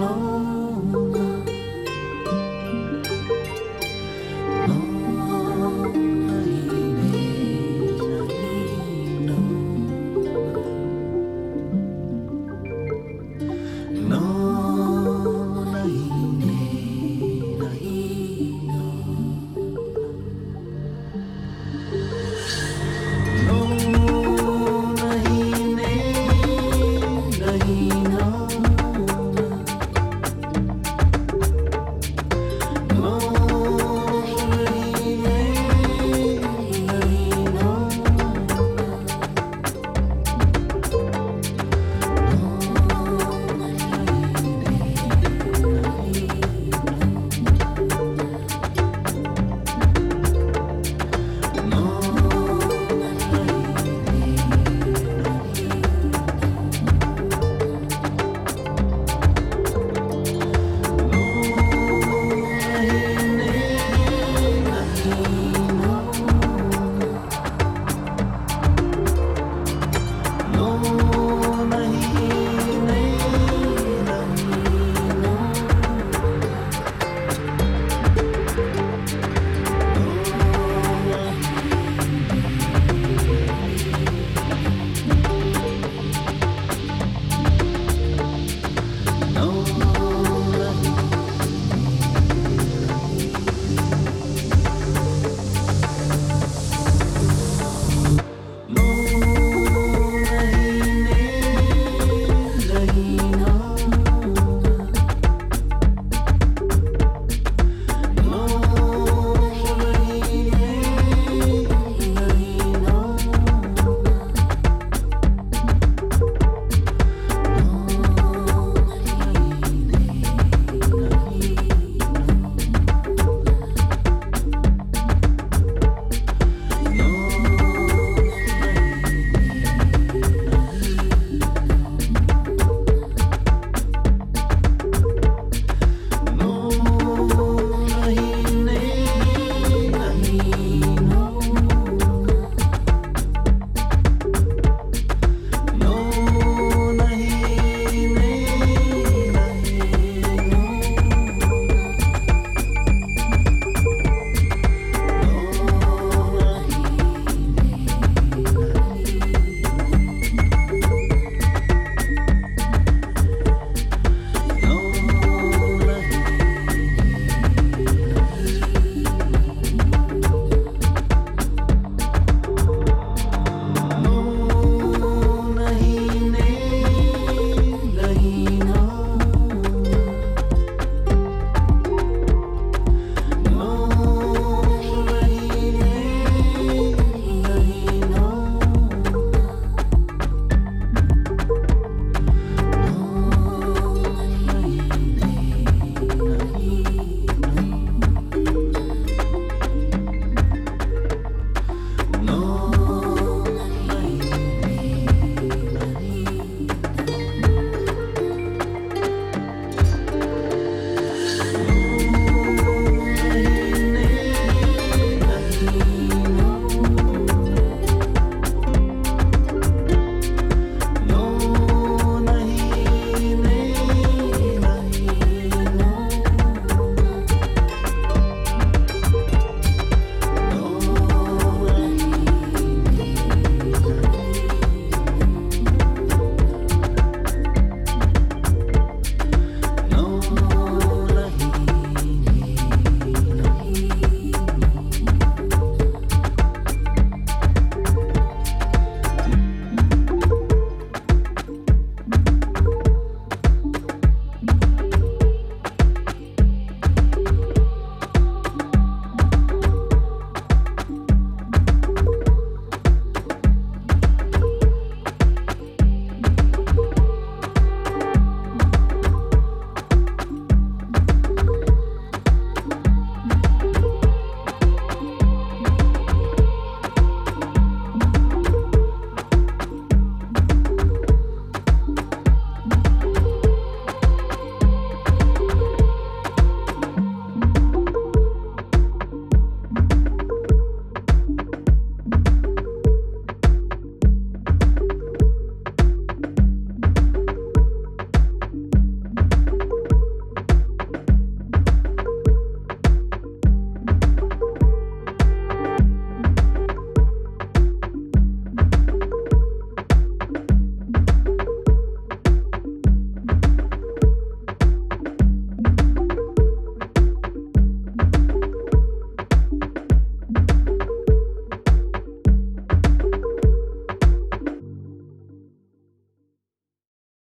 more.